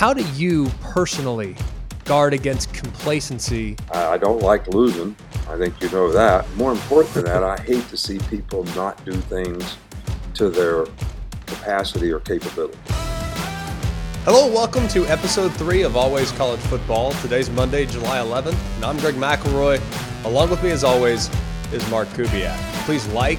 how do you personally guard against complacency? I don't like losing. I think you know that. More important than that, I hate to see people not do things to their capacity or capability. Hello, welcome to episode three of Always College Football. Today's Monday, July 11th, and I'm Greg McElroy. Along with me, as always, is Mark Kubiak. Please like,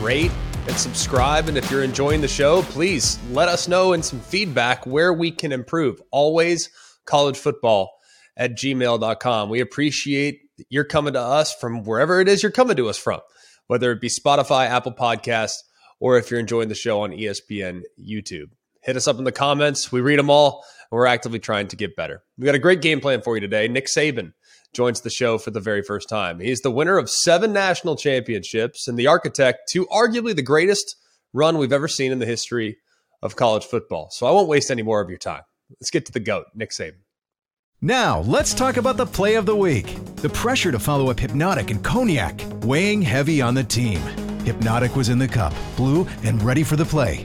rate, and subscribe. And if you're enjoying the show, please let us know in some feedback where we can improve. Always college football at gmail.com. We appreciate you're coming to us from wherever it is you're coming to us from, whether it be Spotify, Apple Podcasts, or if you're enjoying the show on ESPN YouTube. Hit us up in the comments. We read them all, and we're actively trying to get better. We got a great game plan for you today. Nick Saban joins the show for the very first time. He's the winner of seven national championships and the architect to arguably the greatest run we've ever seen in the history of college football. So I won't waste any more of your time. Let's get to the GOAT, Nick Saban. Now, let's talk about the play of the week. The pressure to follow up Hypnotic and Cognac, weighing heavy on the team. Hypnotic was in the cup, blue, and ready for the play.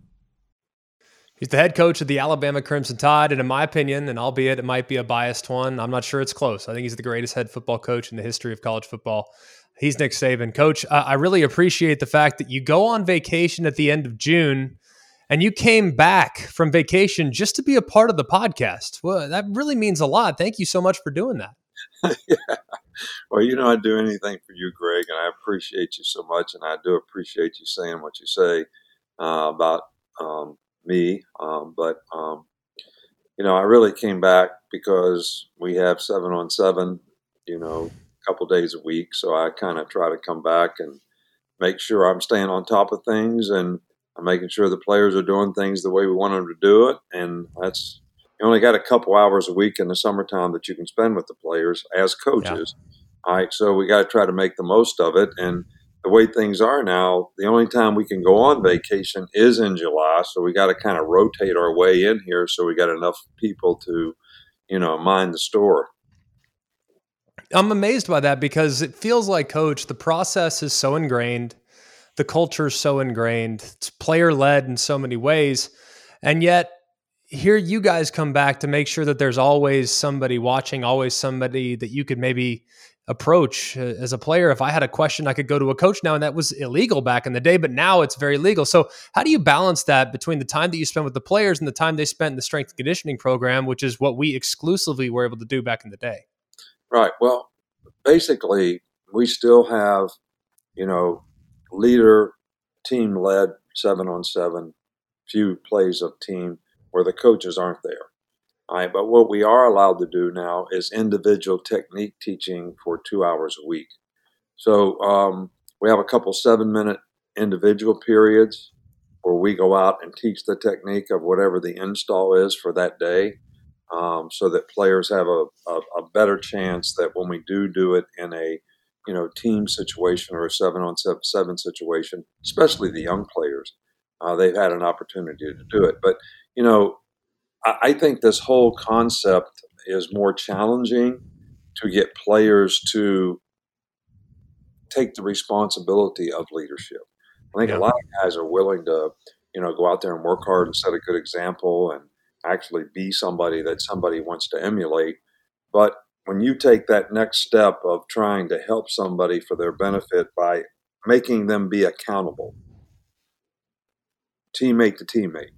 He's the head coach of the Alabama Crimson Tide, and in my opinion, and albeit it might be a biased one, I'm not sure it's close. I think he's the greatest head football coach in the history of college football. He's Nick Saban. Coach, uh, I really appreciate the fact that you go on vacation at the end of June and you came back from vacation just to be a part of the podcast. Well, that really means a lot. Thank you so much for doing that. yeah. Well, you know, I'd do anything for you, Greg, and I appreciate you so much. And I do appreciate you saying what you say uh, about um, me. Um, but, um, you know, I really came back because we have seven on seven, you know, a couple days a week. So I kind of try to come back and make sure I'm staying on top of things and I'm making sure the players are doing things the way we want them to do it. And that's, you only got a couple hours a week in the summertime that you can spend with the players as coaches. Yeah. All right. So we got to try to make the most of it. And, the way things are now, the only time we can go on vacation is in July. So we got to kind of rotate our way in here so we got enough people to, you know, mind the store. I'm amazed by that because it feels like, coach, the process is so ingrained, the culture is so ingrained, it's player led in so many ways. And yet, here you guys come back to make sure that there's always somebody watching, always somebody that you could maybe approach uh, as a player. If I had a question, I could go to a coach now, and that was illegal back in the day, but now it's very legal. So, how do you balance that between the time that you spend with the players and the time they spent in the strength conditioning program, which is what we exclusively were able to do back in the day? Right. Well, basically, we still have, you know, leader, team led, seven on seven, few plays of team where the coaches aren't there. Right, but what we are allowed to do now is individual technique teaching for two hours a week. So um, we have a couple seven minute individual periods where we go out and teach the technique of whatever the install is for that day. Um, so that players have a, a, a, better chance that when we do do it in a you know team situation or a seven on seven, seven situation, especially the young players, uh, they've had an opportunity to do it. But you know, I think this whole concept is more challenging to get players to take the responsibility of leadership. I think yeah. a lot of guys are willing to, you know, go out there and work hard and set a good example and actually be somebody that somebody wants to emulate. But when you take that next step of trying to help somebody for their benefit by making them be accountable, teammate to teammate,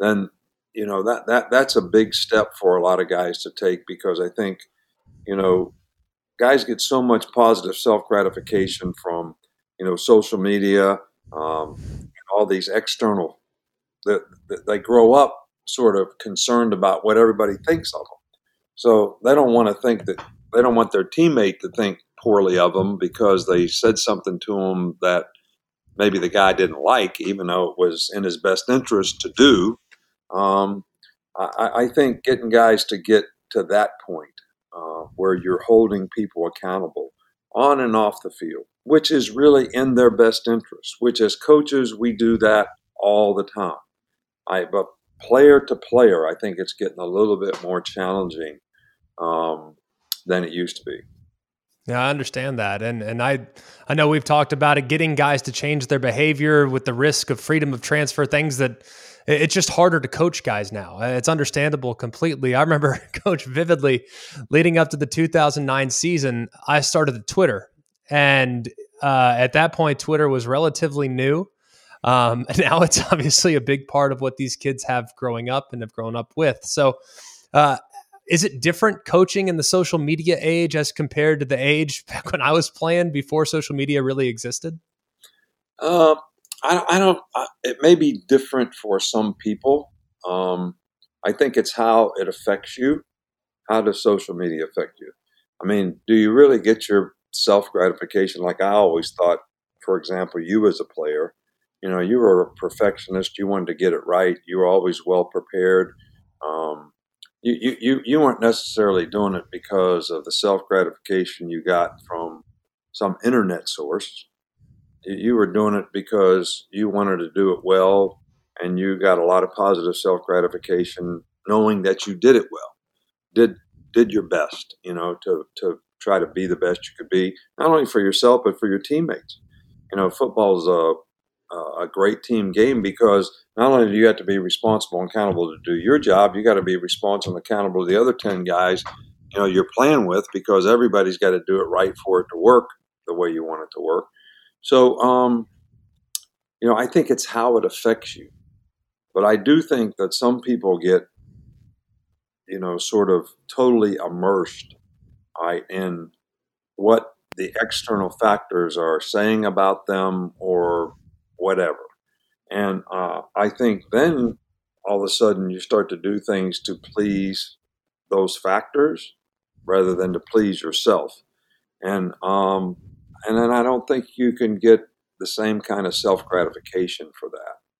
then you know that that that's a big step for a lot of guys to take because I think you know guys get so much positive self gratification from you know social media, um, all these external. That, that they grow up sort of concerned about what everybody thinks of them. So they don't want to think that they don't want their teammate to think poorly of them because they said something to them that maybe the guy didn't like, even though it was in his best interest to do. Um, I, I, think getting guys to get to that point uh, where you're holding people accountable on and off the field, which is really in their best interest. Which, as coaches, we do that all the time. I, but player to player, I think it's getting a little bit more challenging um, than it used to be. Yeah, I understand that, and and I I know we've talked about it, getting guys to change their behavior with the risk of freedom of transfer, things that it's just harder to coach guys now. It's understandable completely. I remember, coach, vividly leading up to the 2009 season, I started the Twitter. And uh, at that point, Twitter was relatively new. Um, now it's obviously a big part of what these kids have growing up and have grown up with. So, uh, is it different coaching in the social media age as compared to the age back when I was playing before social media really existed? Um, I, I don't. I, it may be different for some people. Um, I think it's how it affects you. How does social media affect you? I mean, do you really get your self gratification? Like I always thought, for example, you as a player, you know, you were a perfectionist. You wanted to get it right. You were always well prepared. Um, you, you, you weren't necessarily doing it because of the self gratification you got from some internet source you were doing it because you wanted to do it well and you got a lot of positive self gratification knowing that you did it well. Did did your best you know to to try to be the best you could be not only for yourself but for your teammates. You know football is a a great team game because not only do you have to be responsible and accountable to do your job you got to be responsible and accountable to the other 10 guys you know you're playing with because everybody's got to do it right for it to work the way you want it to work so, um, you know, I think it's how it affects you. But I do think that some people get, you know, sort of totally immersed right, in what the external factors are saying about them or whatever. And uh, I think then all of a sudden you start to do things to please those factors rather than to please yourself. And um, and then I don't think you can get the same kind of self gratification for that.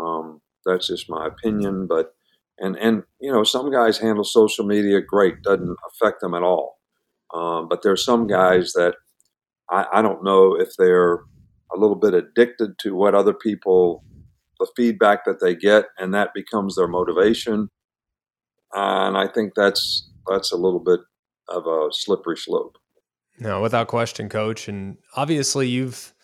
Um, that's just my opinion, but and and you know some guys handle social media great, doesn't affect them at all. Um, but there's some guys that I, I don't know if they're a little bit addicted to what other people, the feedback that they get, and that becomes their motivation. And I think that's that's a little bit of a slippery slope. No, without question, coach. And obviously, you've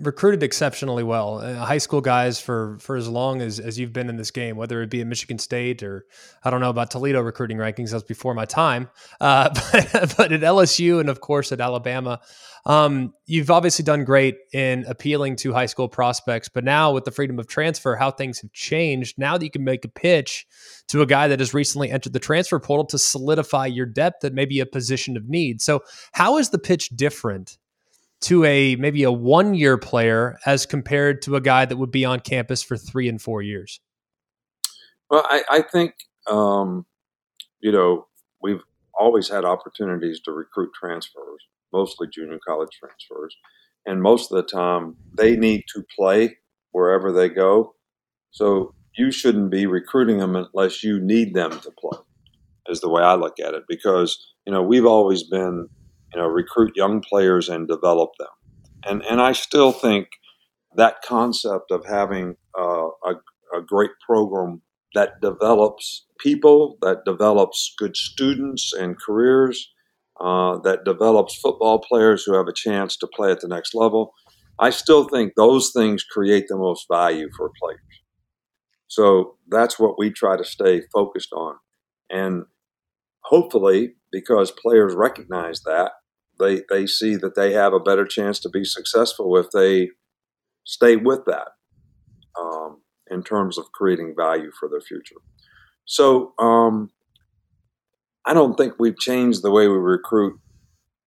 recruited exceptionally well. Uh, high school guys for for as long as as you've been in this game, whether it be at Michigan State or I don't know about Toledo recruiting rankings. That's before my time. Uh, but, but at LSU and of course at Alabama, um, you've obviously done great in appealing to high school prospects. But now with the freedom of transfer, how things have changed. Now that you can make a pitch to a guy that has recently entered the transfer portal to solidify your depth at maybe a position of need. So how is the pitch different? to a maybe a one year player as compared to a guy that would be on campus for three and four years? Well, I, I think, um, you know, we've always had opportunities to recruit transfers, mostly junior college transfers. And most of the time, they need to play wherever they go. So you shouldn't be recruiting them unless you need them to play, is the way I look at it. Because, you know, we've always been you know, recruit young players and develop them. And and I still think that concept of having uh, a, a great program that develops people, that develops good students and careers, uh, that develops football players who have a chance to play at the next level. I still think those things create the most value for players. So that's what we try to stay focused on. And hopefully, because players recognize that, they they see that they have a better chance to be successful if they stay with that um, in terms of creating value for their future. So um, I don't think we've changed the way we recruit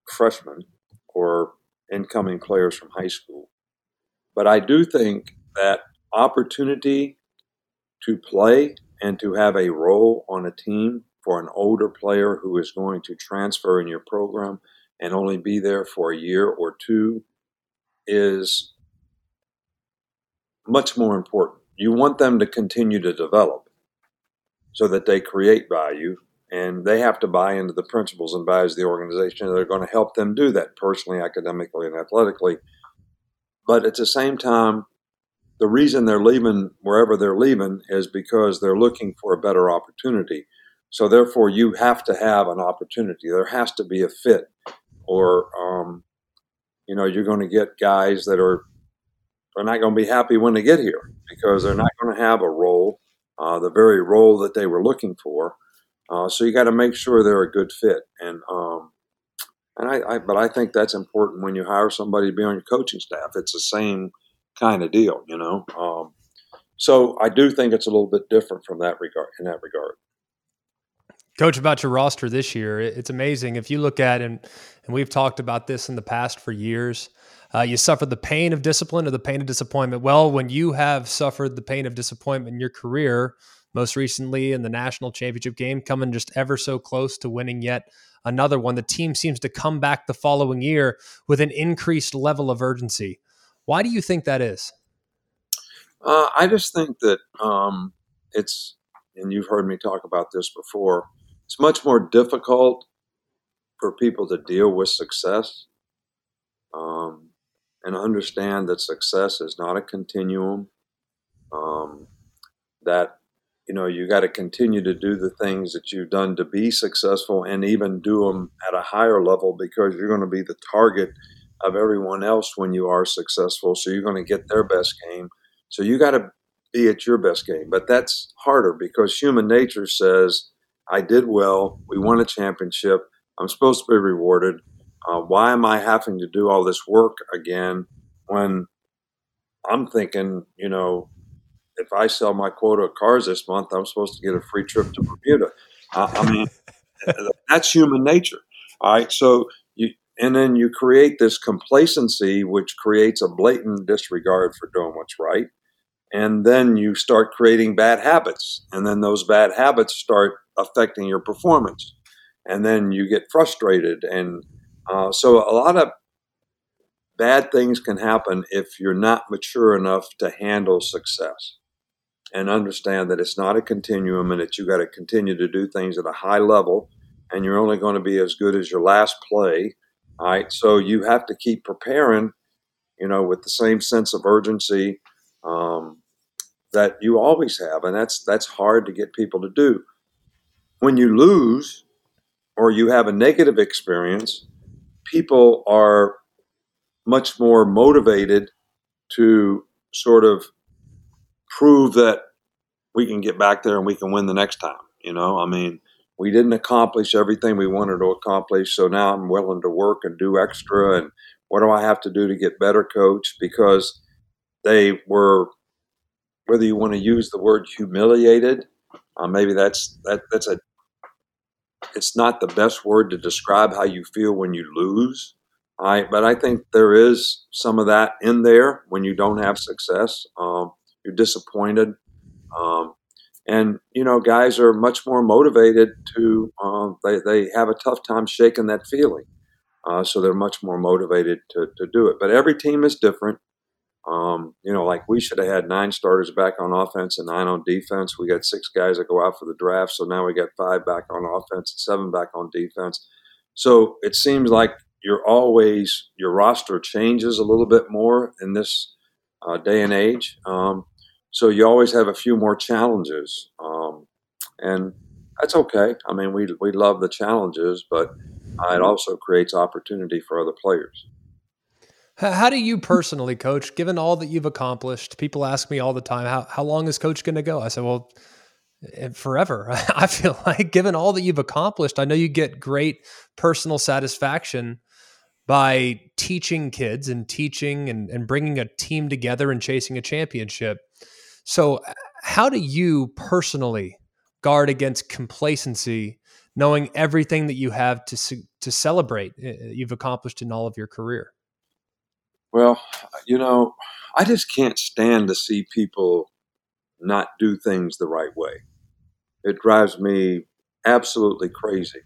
freshmen or incoming players from high school. But I do think that opportunity to play and to have a role on a team for an older player who is going to transfer in your program and only be there for a year or two is much more important. You want them to continue to develop so that they create value and they have to buy into the principles and values of the organization that are going to help them do that personally, academically, and athletically. But at the same time, the reason they're leaving wherever they're leaving is because they're looking for a better opportunity. So therefore, you have to have an opportunity. There has to be a fit, or um, you know, you're going to get guys that are are not going to be happy when they get here because they're not going to have a role, uh, the very role that they were looking for. Uh, so you got to make sure they're a good fit, and um, and I, I, but I think that's important when you hire somebody to be on your coaching staff. It's the same kind of deal, you know. Um, so I do think it's a little bit different from that regard in that regard. Coach, about your roster this year, it's amazing. If you look at and and we've talked about this in the past for years. Uh, you suffered the pain of discipline or the pain of disappointment. Well, when you have suffered the pain of disappointment in your career, most recently in the national championship game, coming just ever so close to winning yet another one, the team seems to come back the following year with an increased level of urgency. Why do you think that is? Uh, I just think that um, it's, and you've heard me talk about this before, it's much more difficult for people to deal with success um, and understand that success is not a continuum. Um, that you know you got to continue to do the things that you've done to be successful, and even do them at a higher level because you're going to be the target of everyone else when you are successful. So you're going to get their best game. So you got to be at your best game, but that's harder because human nature says, "I did well. We won a championship." I'm supposed to be rewarded. Uh, why am I having to do all this work again when I'm thinking, you know, if I sell my quota of cars this month, I'm supposed to get a free trip to Bermuda. Uh, I mean, that's human nature. All right. So you, and then you create this complacency, which creates a blatant disregard for doing what's right. And then you start creating bad habits. And then those bad habits start affecting your performance and then you get frustrated. And uh, so a lot of bad things can happen if you're not mature enough to handle success and understand that it's not a continuum and that you got to continue to do things at a high level and you're only going to be as good as your last play. All right. So you have to keep preparing, you know, with the same sense of urgency um, that you always have. And that's, that's hard to get people to do. When you lose, or you have a negative experience, people are much more motivated to sort of prove that we can get back there and we can win the next time. You know, I mean, we didn't accomplish everything we wanted to accomplish, so now I'm willing to work and do extra. And what do I have to do to get better, coach? Because they were, whether you want to use the word humiliated, uh, maybe that's that that's a it's not the best word to describe how you feel when you lose. I, but I think there is some of that in there when you don't have success. Um, you're disappointed. Um, and, you know, guys are much more motivated to, uh, they, they have a tough time shaking that feeling. Uh, so they're much more motivated to, to do it. But every team is different. Um, you know, like we should have had nine starters back on offense and nine on defense. We got six guys that go out for the draft, so now we got five back on offense and seven back on defense. So it seems like you're always your roster changes a little bit more in this uh, day and age. Um, so you always have a few more challenges, um, and that's okay. I mean, we we love the challenges, but uh, it also creates opportunity for other players. How do you personally, coach, given all that you've accomplished? People ask me all the time, how, how long is coach going to go? I said, well, eh, forever. I feel like, given all that you've accomplished, I know you get great personal satisfaction by teaching kids and teaching and, and bringing a team together and chasing a championship. So, how do you personally guard against complacency, knowing everything that you have to to celebrate uh, you've accomplished in all of your career? Well, you know, I just can't stand to see people not do things the right way. It drives me absolutely crazy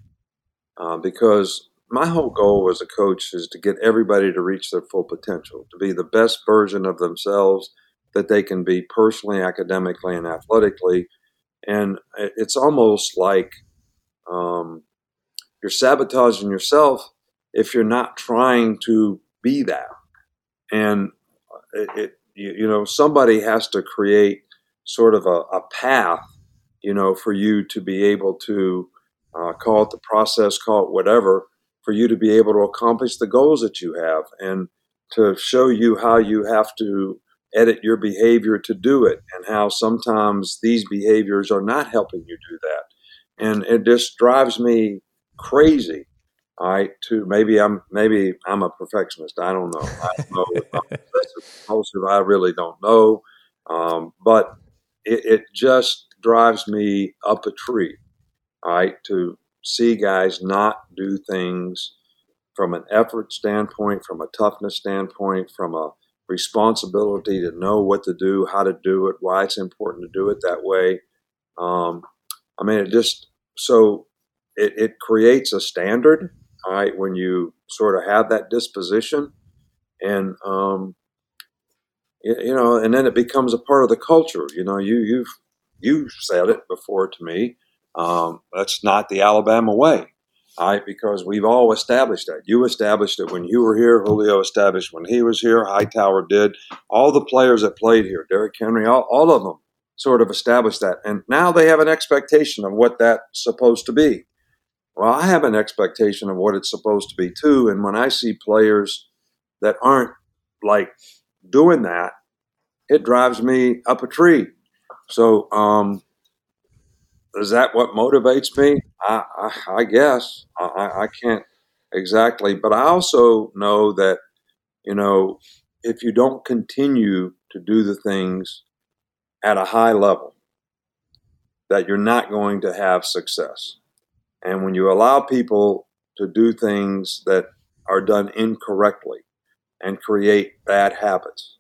uh, because my whole goal as a coach is to get everybody to reach their full potential, to be the best version of themselves that they can be personally, academically, and athletically. And it's almost like um, you're sabotaging yourself if you're not trying to be that. And it, it you, you, know, somebody has to create sort of a, a, path, you know, for you to be able to uh, call it the process, call it whatever, for you to be able to accomplish the goals that you have and to show you how you have to edit your behavior to do it and how sometimes these behaviors are not helping you do that. And it just drives me crazy. All right, to maybe I'm maybe I'm a perfectionist. I don't know. I don't know if I'm compulsive. I really don't know. Um, but it, it just drives me up a tree. All right, to see guys not do things from an effort standpoint, from a toughness standpoint, from a responsibility to know what to do, how to do it, why it's important to do it that way. Um, I mean, it just so it, it creates a standard, right, when you sort of have that disposition, and um, you, you know, and then it becomes a part of the culture. You know, you you've you said it before to me. Um, that's not the Alabama way. Right, because we've all established that. You established it when you were here. Julio established when he was here. Hightower did. All the players that played here, Derrick Henry, all, all of them sort of established that. And now they have an expectation of what that's supposed to be. Well, I have an expectation of what it's supposed to be too. And when I see players that aren't like doing that, it drives me up a tree. So, um, is that what motivates me? I, I, I guess I, I can't exactly, but I also know that you know if you don't continue to do the things at a high level, that you're not going to have success. And when you allow people to do things that are done incorrectly and create bad habits,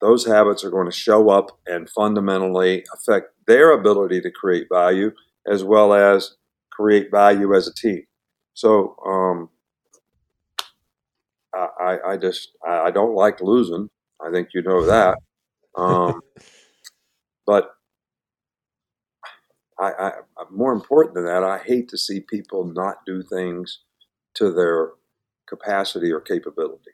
those habits are going to show up and fundamentally affect their ability to create value as well as create value as a team. So um, I, I just I don't like losing. I think you know that. Um, but I, I, more important than that, I hate to see people not do things to their capacity or capability.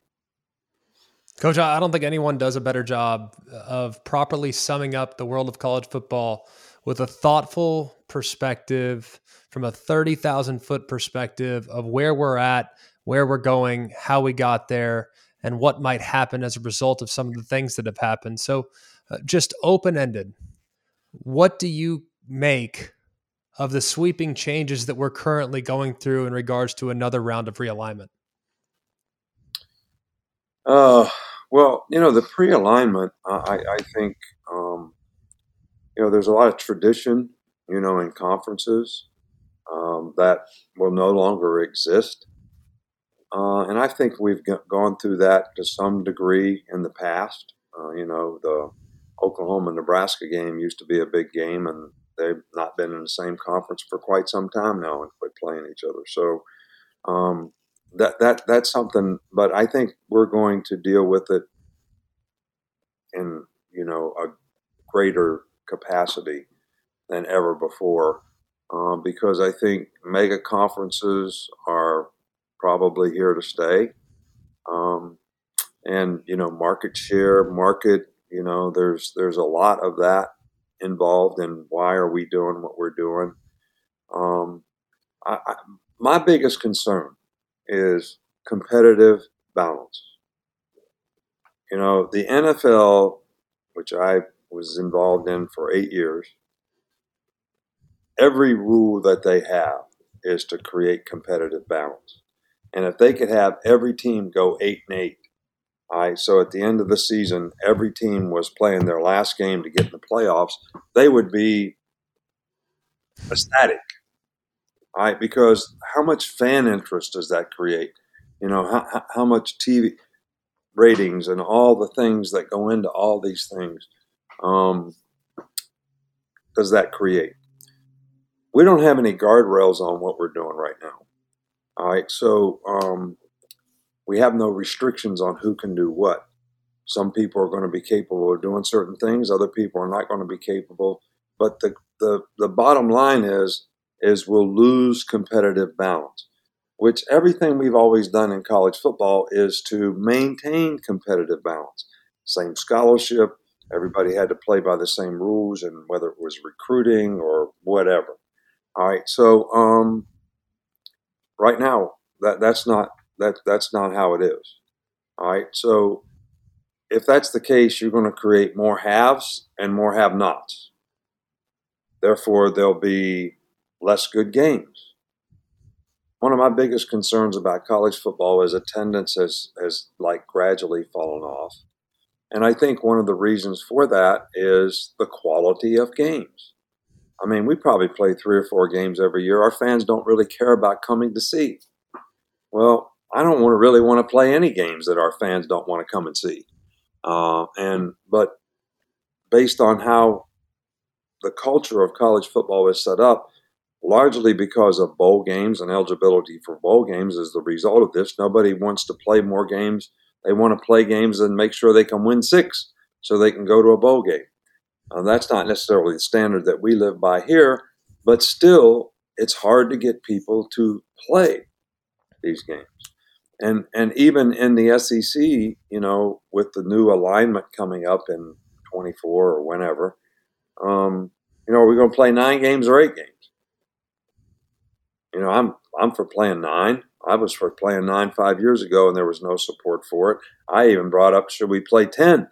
Coach, I don't think anyone does a better job of properly summing up the world of college football with a thoughtful perspective from a 30,000 foot perspective of where we're at, where we're going, how we got there, and what might happen as a result of some of the things that have happened. So, uh, just open ended, what do you make of the sweeping changes that we're currently going through in regards to another round of realignment? Uh, well, you know, the realignment, I, I think, um, you know, there's a lot of tradition, you know, in conferences um, that will no longer exist. Uh, and I think we've gone through that to some degree in the past. Uh, you know, the Oklahoma Nebraska game used to be a big game, and they've not been in the same conference for quite some time now and quit playing each other. So um, that that that's something. But I think we're going to deal with it in you know a greater capacity than ever before, um, because I think mega conferences are probably here to stay. Um, and you know, market share, market. You know, there's there's a lot of that involved in why are we doing what we're doing. Um, I, I, my biggest concern is competitive balance. You know, the NFL, which I was involved in for eight years, every rule that they have is to create competitive balance. And if they could have every team go eight and eight, all right, so at the end of the season, every team was playing their last game to get in the playoffs, they would be ecstatic. Right, because how much fan interest does that create? You know, how, how much TV ratings and all the things that go into all these things um, does that create? We don't have any guardrails on what we're doing right now. All right, so um, we have no restrictions on who can do what. Some people are going to be capable of doing certain things, other people are not going to be capable. But the, the, the bottom line is, is we'll lose competitive balance, which everything we've always done in college football is to maintain competitive balance. Same scholarship, everybody had to play by the same rules, and whether it was recruiting or whatever. All right, so um, right now that that's not that that's not how it is. All right, so if that's the case, you're going to create more haves and more have nots. Therefore, there'll be less good games. One of my biggest concerns about college football is attendance has, has like gradually fallen off. And I think one of the reasons for that is the quality of games. I mean, we probably play three or four games every year. Our fans don't really care about coming to see. Well, I don't want to really want to play any games that our fans don't want to come and see. Uh, and but based on how the culture of college football is set up, largely because of bowl games and eligibility for bowl games, as the result of this, nobody wants to play more games. They want to play games and make sure they can win six so they can go to a bowl game. That's not necessarily the standard that we live by here, but still, it's hard to get people to play these games and and even in the SEC, you know, with the new alignment coming up in 24 or whenever, um, you know, are we going to play nine games or eight games? You know, I'm I'm for playing nine. I was for playing nine five years ago, and there was no support for it. I even brought up, should we play ten?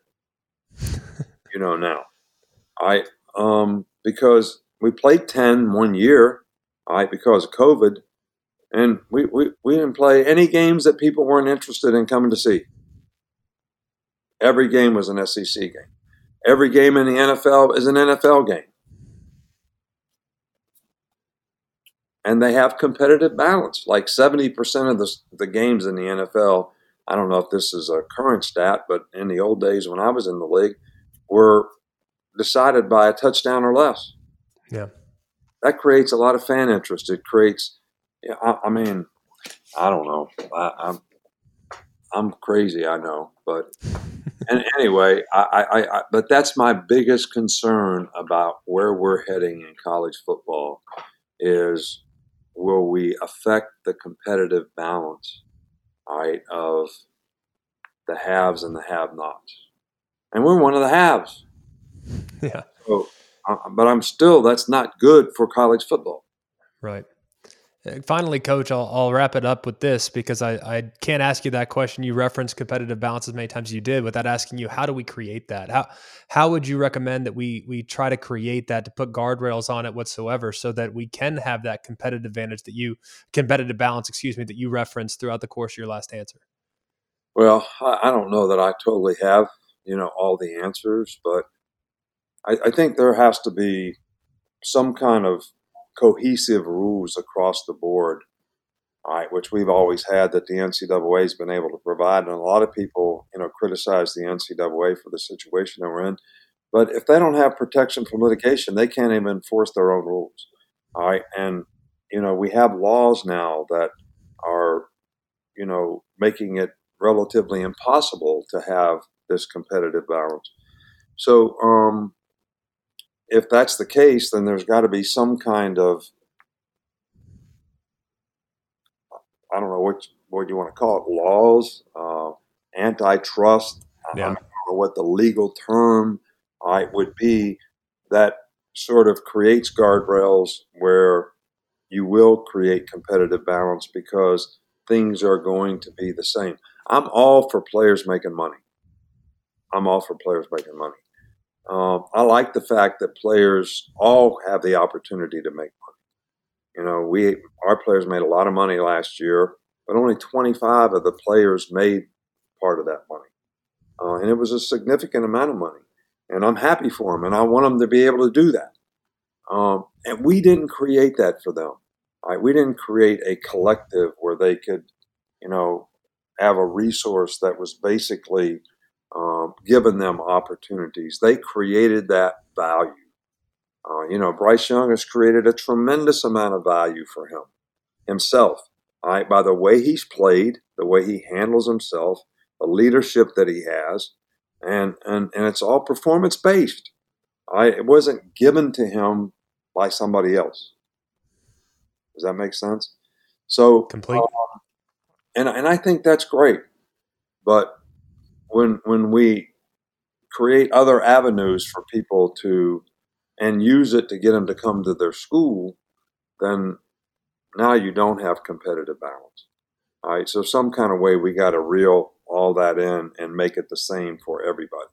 you know, now, I um because we played 10 one year, all right, because of COVID, and we, we, we didn't play any games that people weren't interested in coming to see. Every game was an SEC game. Every game in the NFL is an NFL game. And they have competitive balance. Like 70% of the, the games in the NFL, I don't know if this is a current stat, but in the old days when I was in the league, were decided by a touchdown or less. Yeah. That creates a lot of fan interest. It creates I, I mean, I don't know. I, I'm I'm crazy, I know, but and anyway, I, I, I, but that's my biggest concern about where we're heading in college football is will we affect the competitive balance, right, of the haves and the have-nots, and we're one of the haves. Yeah. So, uh, but I'm still that's not good for college football. Right. Finally, coach, I'll, I'll, wrap it up with this because I, I can't ask you that question. You referenced competitive balance as many times as you did without asking you, how do we create that? How, how would you recommend that we, we try to create that to put guardrails on it whatsoever so that we can have that competitive advantage that you, competitive balance, excuse me, that you referenced throughout the course of your last answer? Well, I, I don't know that I totally have, you know, all the answers, but I, I think there has to be some kind of cohesive rules across the board, right, which we've always had that the NCAA has been able to provide. And a lot of people, you know, criticize the NCAA for the situation that we're in. But if they don't have protection from litigation, they can't even enforce their own rules. All right. And, you know, we have laws now that are, you know, making it relatively impossible to have this competitive balance. So, um, if that's the case, then there's got to be some kind of I don't know what what you want to call it laws, uh, antitrust. Yeah. I don't know what the legal term right, would be that sort of creates guardrails where you will create competitive balance because things are going to be the same. I'm all for players making money. I'm all for players making money. Um, I like the fact that players all have the opportunity to make money. You know, we our players made a lot of money last year, but only 25 of the players made part of that money, uh, and it was a significant amount of money. And I'm happy for them, and I want them to be able to do that. Um, and we didn't create that for them. Right? We didn't create a collective where they could, you know, have a resource that was basically um, giving them opportunities. They created that value. Uh, you know, Bryce Young has created a tremendous amount of value for him himself. Right, by the way he's played, the way he handles himself, the leadership that he has, and and and it's all performance based. I it wasn't given to him by somebody else. Does that make sense? So complete. Um, and and I think that's great, but when when we create other avenues for people to and use it to get them to come to their school, then now you don't have competitive balance. All right, so some kind of way we got to reel all that in and make it the same for everybody.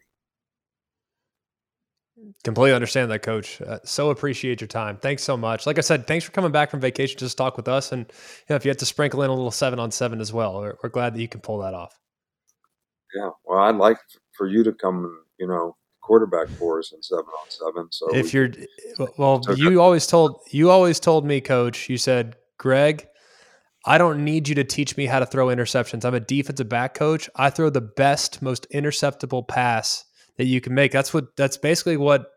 Completely understand that, Coach. Uh, so appreciate your time. Thanks so much. Like I said, thanks for coming back from vacation to just talk with us. And you know, if you had to sprinkle in a little seven on seven as well, we're, we're glad that you can pull that off. Yeah, well, I'd like for you to come, you know, quarterback for us in seven on seven. So if you're, well, you always told you always told me, Coach. You said, Greg, I don't need you to teach me how to throw interceptions. I'm a defensive back coach. I throw the best, most interceptable pass that you can make. That's what that's basically what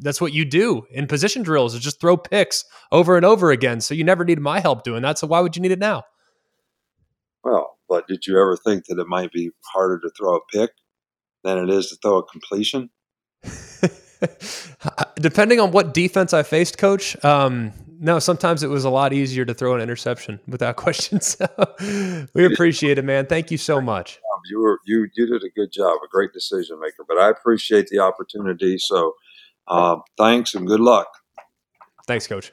that's what you do in position drills is just throw picks over and over again. So you never need my help doing that. So why would you need it now? Well, but did you ever think that it might be harder to throw a pick than it is to throw a completion? Depending on what defense I faced, coach, um, no, sometimes it was a lot easier to throw an interception without question. So we appreciate it, man. Thank you so much. You were you you did a good job, a great decision maker. But I appreciate the opportunity. So uh, thanks and good luck. Thanks, coach.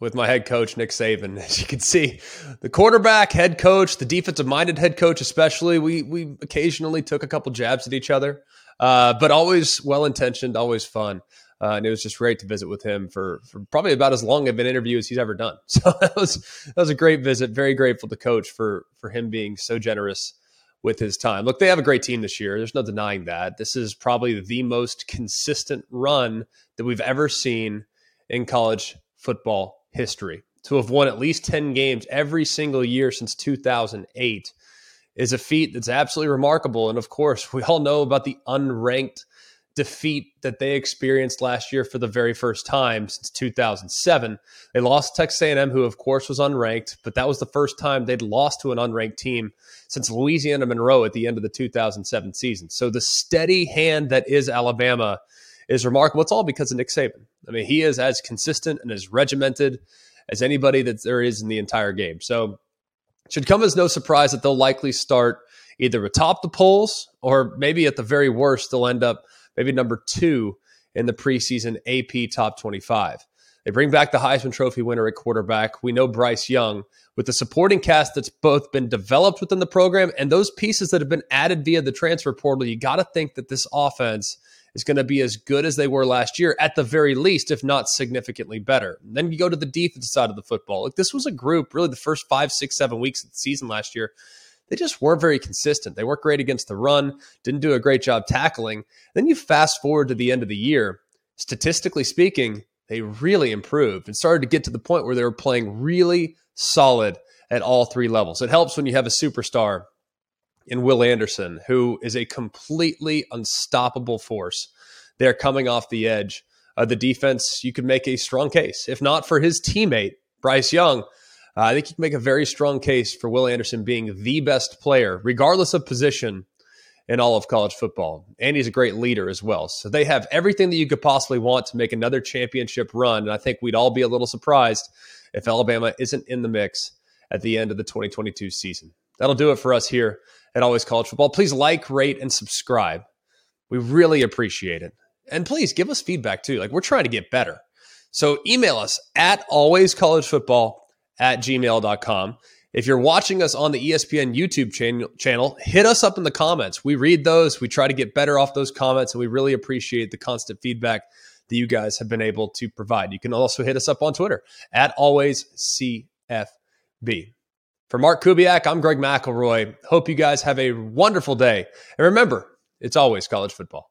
with my head coach, Nick Saban. As you can see, the quarterback, head coach, the defensive minded head coach, especially, we, we occasionally took a couple jabs at each other, uh, but always well intentioned, always fun. Uh, and it was just great to visit with him for, for probably about as long of an interview as he's ever done. So that was that was a great visit. Very grateful to Coach for for him being so generous with his time. Look, they have a great team this year. There's no denying that. This is probably the most consistent run that we've ever seen in college football history. To have won at least 10 games every single year since 2008 is a feat that's absolutely remarkable. And of course, we all know about the unranked defeat that they experienced last year for the very first time since 2007. They lost Texas A&M, who of course was unranked, but that was the first time they'd lost to an unranked team since Louisiana Monroe at the end of the 2007 season. So the steady hand that is Alabama is remarkable. It's all because of Nick Saban. I mean, he is as consistent and as regimented as anybody that there is in the entire game. So should come as no surprise that they'll likely start either atop the polls or maybe at the very worst they'll end up maybe number two in the preseason AP top 25. They bring back the Heisman Trophy winner at quarterback. We know Bryce Young with the supporting cast that's both been developed within the program and those pieces that have been added via the transfer portal. You got to think that this offense is going to be as good as they were last year, at the very least, if not significantly better. And then you go to the defense side of the football. Like this was a group, really, the first five, six, seven weeks of the season last year. They just weren't very consistent. They weren't great against the run, didn't do a great job tackling. Then you fast forward to the end of the year. Statistically speaking, they really improved and started to get to the point where they were playing really solid at all three levels. It helps when you have a superstar in Will Anderson, who is a completely unstoppable force. They're coming off the edge. Uh, the defense, you could make a strong case, if not for his teammate, Bryce Young. Uh, I think you can make a very strong case for Will Anderson being the best player, regardless of position, in all of college football. And he's a great leader as well. So they have everything that you could possibly want to make another championship run. And I think we'd all be a little surprised if Alabama isn't in the mix at the end of the 2022 season. That'll do it for us here at Always College Football. Please like, rate, and subscribe. We really appreciate it. And please give us feedback too. Like we're trying to get better. So email us at alwayscollegefootball at gmail.com. If you're watching us on the ESPN YouTube channel, channel, hit us up in the comments. We read those. We try to get better off those comments, and we really appreciate the constant feedback that you guys have been able to provide. You can also hit us up on Twitter at always CFB. For Mark Kubiak, I'm Greg McElroy. Hope you guys have a wonderful day. And remember, it's always college football.